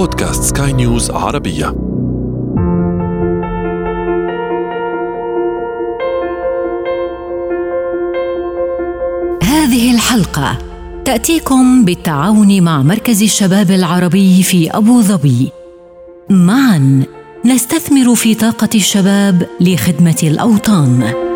بودكاست سكاي نيوز عربية هذه الحلقة تأتيكم بالتعاون مع مركز الشباب العربي في أبو ظبي. معا نستثمر في طاقة الشباب لخدمة الأوطان.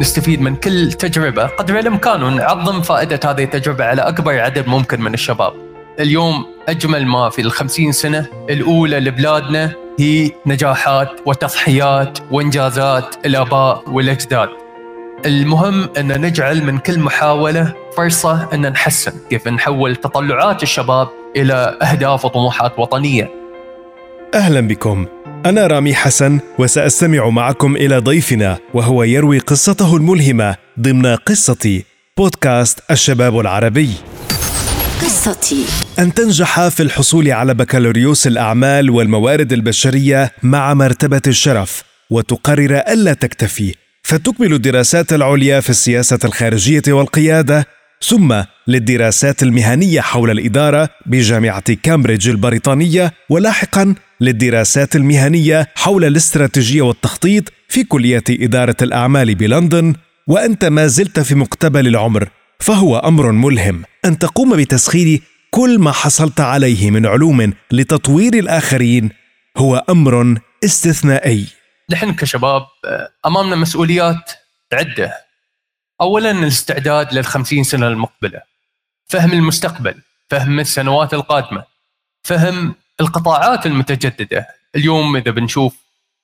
نستفيد من كل تجربة. قدر الإمكان ونعظم فائدة هذه التجربة على أكبر عدد ممكن من الشباب. اليوم أجمل ما في الخمسين سنة الأولى لبلادنا هي نجاحات وتضحيات وإنجازات الآباء والأجداد. المهم أن نجعل من كل محاولة فرصة أن نحسن كيف نحول تطلعات الشباب إلى أهداف وطموحات وطنية. أهلا بكم. أنا رامي حسن وسأستمع معكم إلى ضيفنا وهو يروي قصته الملهمة ضمن قصتي بودكاست الشباب العربي. قصتي. أن تنجح في الحصول على بكالوريوس الأعمال والموارد البشرية مع مرتبة الشرف وتقرر ألا تكتفي فتكمل الدراسات العليا في السياسة الخارجية والقيادة ثم للدراسات المهنية حول الإدارة بجامعة كامبريدج البريطانية ولاحقا للدراسات المهنية حول الاستراتيجية والتخطيط في كلية إدارة الأعمال بلندن وأنت ما زلت في مقتبل العمر فهو أمر ملهم أن تقوم بتسخير كل ما حصلت عليه من علوم لتطوير الآخرين هو أمر استثنائي. نحن كشباب آه، أمامنا مسؤوليات عدة. أولا الاستعداد للخمسين سنة المقبلة فهم المستقبل فهم السنوات القادمة فهم القطاعات المتجددة. اليوم إذا بنشوف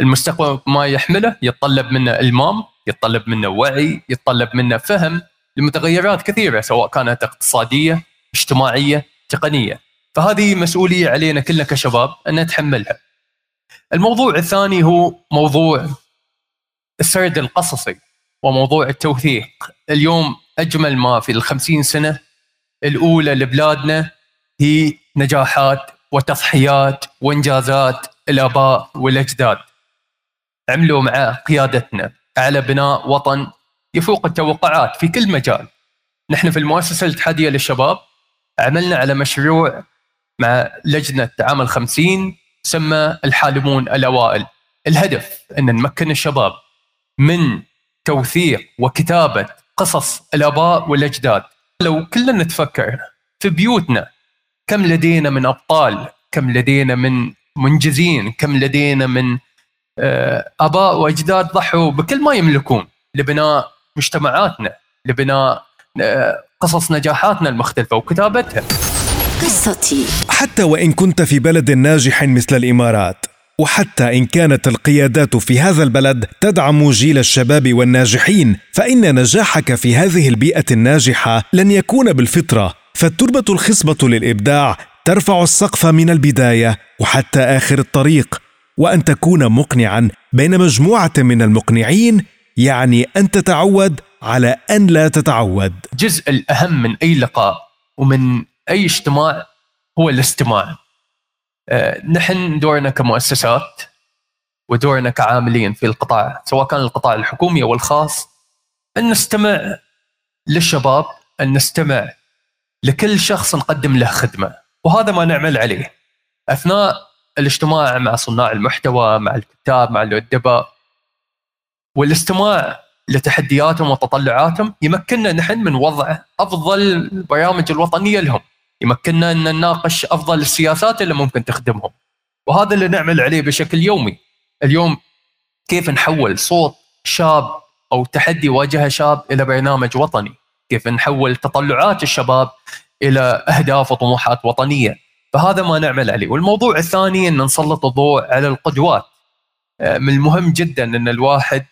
المستقبل ما يحمله يتطلب منا إلمام يتطلب منا وعي يتطلب منا فهم لمتغيرات كثيرة سواء كانت اقتصادية اجتماعية تقنية. فهذه مسؤولية علينا كلنا كشباب أن نتحملها. الموضوع الثاني هو موضوع السرد القصصي وموضوع التوثيق. اليوم أجمل ما في الخمسين سنة الأولى لبلادنا هي نجاحات وتضحيات وإنجازات الآباء والأجداد. عملوا مع قيادتنا على بناء وطن يفوق التوقعات في كل مجال. نحن في المؤسسة الاتحادية للشباب عملنا على مشروع مع لجنة عام الخمسين سمى الحالمون الأوائل. الهدف أن نمكن الشباب من توثيق وكتابة قصص الآباء والأجداد. لو كلنا نتفكر في بيوتنا كم لدينا من أبطال كم لدينا من منجزين كم لدينا من آه، آباء وأجداد ضحوا بكل ما يملكون لبناء مجتمعاتنا لبناء آه، قصص نجاحاتنا المختلفة وكتابتها. قصتي. حتى وإن كنت في بلد ناجح مثل الإمارات وحتى إن كانت القيادات في هذا البلد تدعم جيل الشباب والناجحين فإن نجاحك في هذه البيئة الناجحة لن يكون بالفطرة. فالتربة الخصبة للإبداع ترفع السقف من البداية وحتى آخر الطريق وأن تكون مقنعا بين مجموعة من المقنعين يعني أن تتعود على أن لا تتعود. جزء الأهم من أي لقاء ومن أي اجتماع هو الاستماع. آه، نحن دورنا كمؤسسات ودورنا كعاملين في القطاع سواء كان القطاع الحكومي أو الخاص أن نستمع للشباب أن نستمع لكل شخص نقدم له خدمة وهذا ما نعمل عليه. أثناء الاجتماع مع صناع المحتوى مع الكتاب مع الأدباء والاستماع لتحدياتهم وتطلعاتهم يمكننا نحن من وضع أفضل البرامج الوطنية لهم. يمكننا أن نناقش أفضل السياسات اللي ممكن تخدمهم. وهذا اللي نعمل عليه بشكل يومي. اليوم كيف نحول صوت شاب أو تحدي واجهة شاب إلى برنامج وطني؟ كيف نحول تطلعات الشباب إلى أهداف وطموحات وطنية. فهذا ما نعمل عليه. والموضوع الثاني إن نسلط الضوء على القدوات. آه، من المهم جدا إن الواحد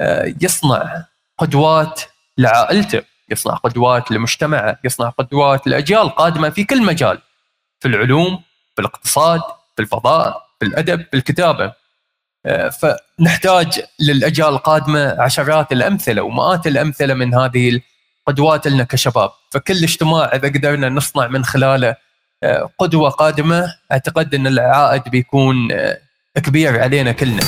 آه، يصنع قدوات لعائلته يصنع قدوات لمجتمعه يصنع قدوات لأجيال قادمة في كل مجال. في العلوم في الاقتصاد في الفضاء في الأدب في الكتابة. آه، فنحتاج للأجيال القادمة عشرات الأمثلة ومئات الأمثلة من هذه القدوات لنا كشباب. فكل اجتماع إذا قدرنا نصنع من خلاله آه، قدوة قادمة أعتقد إن العائد بيكون آه، كبير علينا كلنا.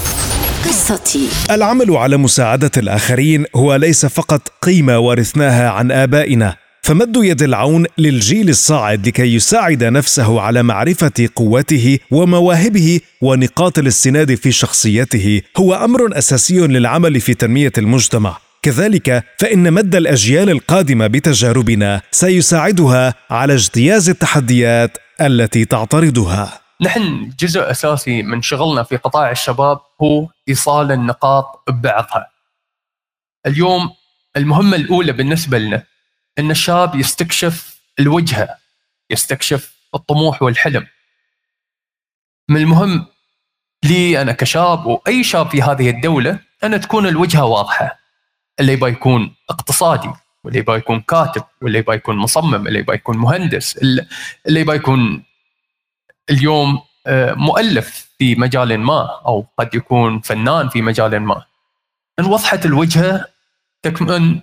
قصتي. العمل على مساعدة الآخرين هو ليس فقط قيمة ورثناها عن آبائنا فمد يد العون للجيل الصاعد لكي يساعد نفسه على معرفة قوته ومواهبه ونقاط الاستناد في شخصيته. هو أمر أساسي للعمل في تنمية المجتمع. كذلك فإن مد الأجيال القادمة بتجاربنا سيساعدها على اجتياز التحديات التي تعترضها نحن جزء أساسي من شغلنا في قطاع الشباب هو إيصال النقاط ببعضها. اليوم المهمة الأولى بالنسبة لنا إن الشاب يستكشف الوجهه يستكشف الطموح والحلم. من المهم لي أنا كشاب وأي شاب في هذه الدولة أن تكون الوجهة واضحة. اللي يبغى يكون اقتصادي واللي يبغى يكون كاتب واللي يبغى يكون مصمم اللي يبغى يكون مهندس اللي يبغى يكون اليوم آه، مؤلف في مجال ما أو قد يكون فنان في مجال ما إن وضحت الوجهة تكمن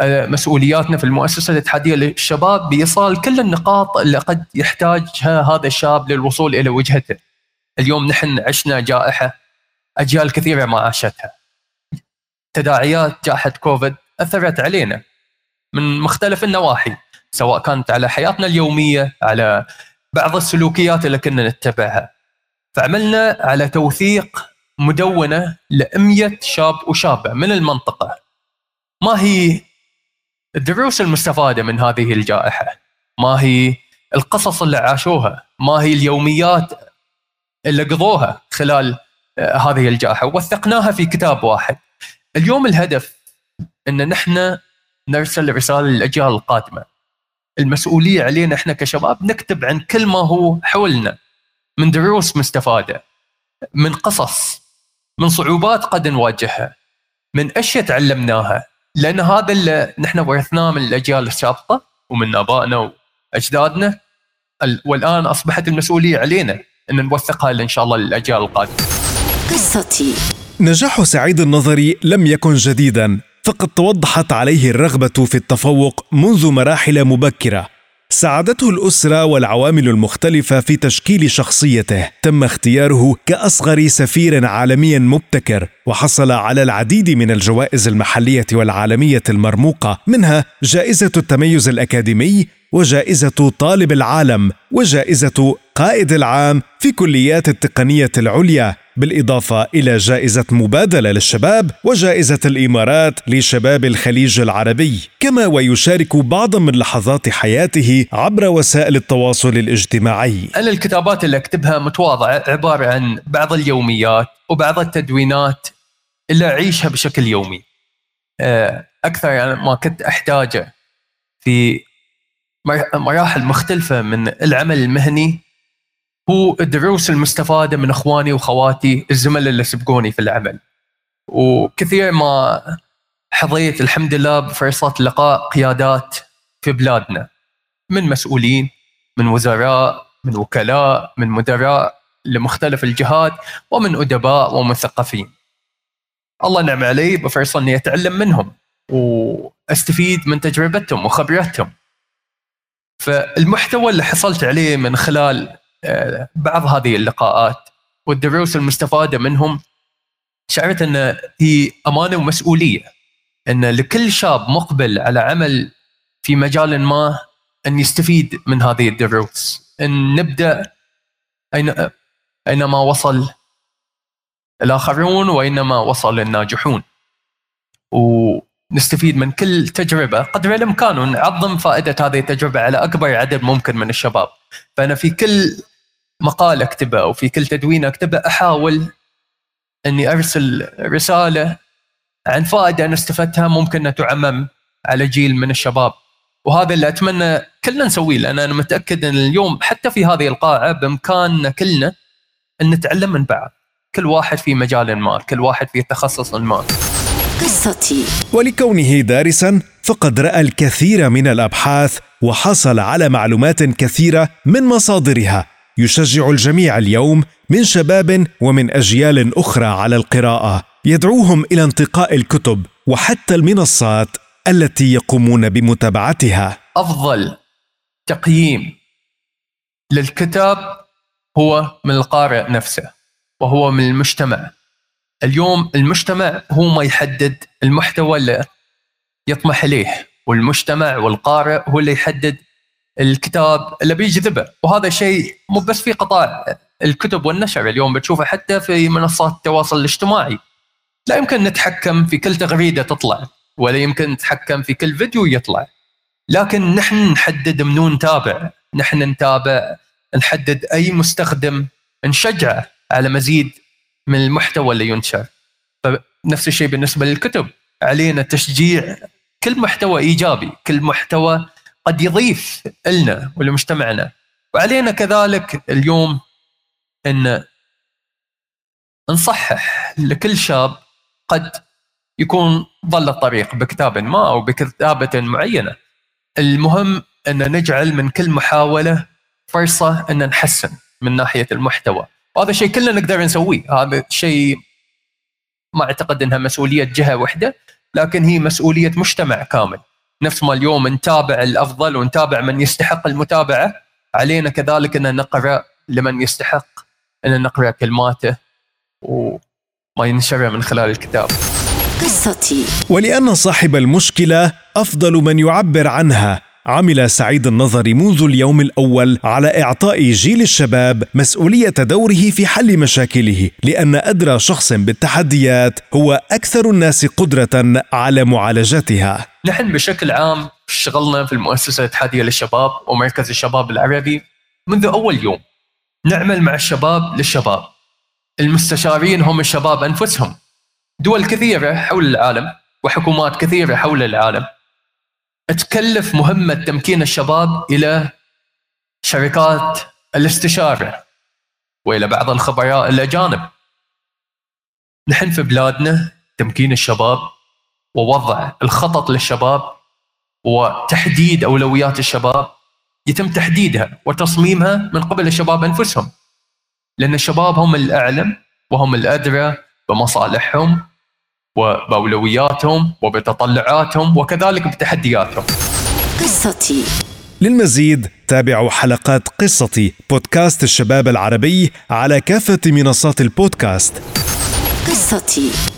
آه، مسؤولياتنا في المؤسسة الاتحادية للشباب بإيصال كل النقاط اللي قد يحتاجها هذا الشاب للوصول إلى وجهته. اليوم نحن عشنا جائحة أجيال كثيرة ما عاشتها. تداعيات جائحة كوفيد أثرت علينا من مختلف النواحي سواء كانت على حياتنا اليومية على بعض السلوكيات اللي كنا نتبعها. فعملنا على توثيق مدونة لأمية شاب وشابة من المنطقة. ما هي الدروس المستفادة من هذه الجائحة؟ ما هي القصص اللي عاشوها؟ ما هي اليوميات اللي قضوها خلال آه، هذه الجائحة؟ وثقناها في كتاب واحد. اليوم الهدف أن نحن نرسل رسالة للأجيال القادمة. المسؤولية علينا إحنا كشباب نكتب عن كل ما هو حولنا من دروس مستفادة من قصص من صعوبات قد نواجهها من أشياء تعلمناها. لأن هذا اللي نحن ورثناه من الأجيال السابقة ومن آبائنا وأجدادنا. والآن أصبحت المسؤولية علينا إن نوثقها إن شاء الله للأجيال القادمة. قصتي. نجاح سعيد النظري لم يكن جديدا فقد توضحت عليه الرغبة في التفوق منذ مراحل مبكرة. ساعدته الأسرة والعوامل المختلفة في تشكيل شخصيته. تم اختياره كأصغر سفير عالمي مبتكر وحصل على العديد من الجوائز المحلية والعالمية المرموقة منها جائزة التميز الأكاديمي وجائزة طالب العالم وجائزة قائد العام في كليات التقنية العليا بالإضافة إلى جائزة مبادلة للشباب وجائزة الإمارات لشباب الخليج العربي. كما ويشارك بعضا من لحظات حياته عبر وسائل التواصل الاجتماعي. أنا الكتابات اللي أكتبها متواضعة عبارة عن بعض اليوميات وبعض التدوينات اللي أعيشها بشكل يومي. آه، أكثر يعني ما كنت أحتاجه في مراحل مختلفة من العمل المهني. هو الدروس المستفادة من أخواني واخواتي الزملاء اللي سبقوني في العمل. وكثير ما حظيت الحمد لله بفرصة لقاء قيادات في بلادنا. من مسؤولين من وزراء من وكلاء من مدراء لمختلف الجهات ومن أدباء ومثقفين. الله نعم علي بفرصة أني أتعلم منهم وأستفيد من تجربتهم وخبرتهم. فالمحتوى اللي حصلت عليه من خلال آه، بعض هذه اللقاءات والدروس المستفادة منهم شعرت إن هي أمانة ومسؤولية. إن لكل شاب مقبل على عمل في مجال ما إن يستفيد من هذه الدروس. إن نبدأ اين أينما وصل الآخرون وأينما وصل الناجحون. ونستفيد من كل تجربة. قدر الامكان ونعظم فائدة هذه التجربة على أكبر عدد ممكن من الشباب. فأنا في كل مقال أكتبه أو في كل تدوين أكتبه أحاول إني أرسل رسالة عن فائدة أنا استفدتها ممكن تعمم على جيل من الشباب. وهذا اللي أتمنى كلنا نسويه لأن أنا متأكد إن اليوم حتى في هذه القاعة بإمكاننا كلنا إن نتعلم من بعض. كل واحد في مجال ما كل واحد في تخصص ما. قصتي. ولكونه دارسا فقد رأى الكثير من الأبحاث وحصل على معلومات كثيرة من مصادرها. يشجع الجميع اليوم من شباب ومن أجيال أخرى على القراءة. يدعوهم إلى انتقاء الكتب وحتى المنصات التي يقومون بمتابعتها. أفضل تقييم للكتاب هو من القارئ نفسه وهو من المجتمع. اليوم المجتمع هو ما يحدد المحتوى اللي يطمح إليه والمجتمع والقارئ هو اللي يحدد الكتاب اللي بيجذبه. وهذا شيء مو بس في قطاع الكتب والنشر اليوم بتشوفه حتى في منصات التواصل الاجتماعي. لا يمكن نتحكم في كل تغريدة تطلع ولا يمكن نتحكم في كل فيديو يطلع. لكن نحن نحدد منو نتابع نحن نتابع نحدد أي مستخدم نشجعه على مزيد من المحتوى اللي ينشر. فنفس الشيء بالنسبة للكتب. علينا تشجيع كل محتوى إيجابي كل محتوى قد يضيف لنا ولمجتمعنا. وعلينا كذلك اليوم إن نصحح لكل شاب قد يكون ضل الطريق بكتاب ما أو بكتابة معينة. المهم إن نجعل من كل محاولة فرصة إن نحسن من ناحية المحتوى. وهذا شيء كلنا نقدر نسويه. هذا شيء ما أعتقد إنها مسؤولية جهة واحدة لكن هي مسؤولية مجتمع كامل. نفس ما اليوم نتابع الأفضل ونتابع من يستحق المتابعة علينا كذلك إن نقرأ لمن يستحق إن نقرأ كلماته وما ينشرها من خلال الكتاب. قصتي. ولأن صاحب المشكلة أفضل من يعبر عنها. عمل سعيد النظر منذ اليوم الأول على إعطاء جيل الشباب مسؤولية دوره في حل مشاكله لأن أدرى شخص بالتحديات هو أكثر الناس قدرة على معالجتها. نحن بشكل عام اشتغلنا في المؤسسة الاتحادية للشباب ومركز الشباب العربي منذ أول يوم. نعمل مع الشباب للشباب. المستشارين هم الشباب أنفسهم. دول كثيرة حول العالم وحكومات كثيرة حول العالم. تكلف مهمة تمكين الشباب إلى شركات الاستشارة وإلى بعض الخبراء الأجانب نحن في بلادنا تمكين الشباب ووضع الخطط للشباب وتحديد أولويات الشباب يتم تحديدها وتصميمها من قبل الشباب أنفسهم. لأن الشباب هم الأعلم وهم الأدرى بمصالحهم وبأولوياتهم وبتطلعاتهم وكذلك بتحدياتهم. قصتي. للمزيد تابعوا حلقات قصتي بودكاست الشباب العربي على كافة منصات البودكاست. قصتي.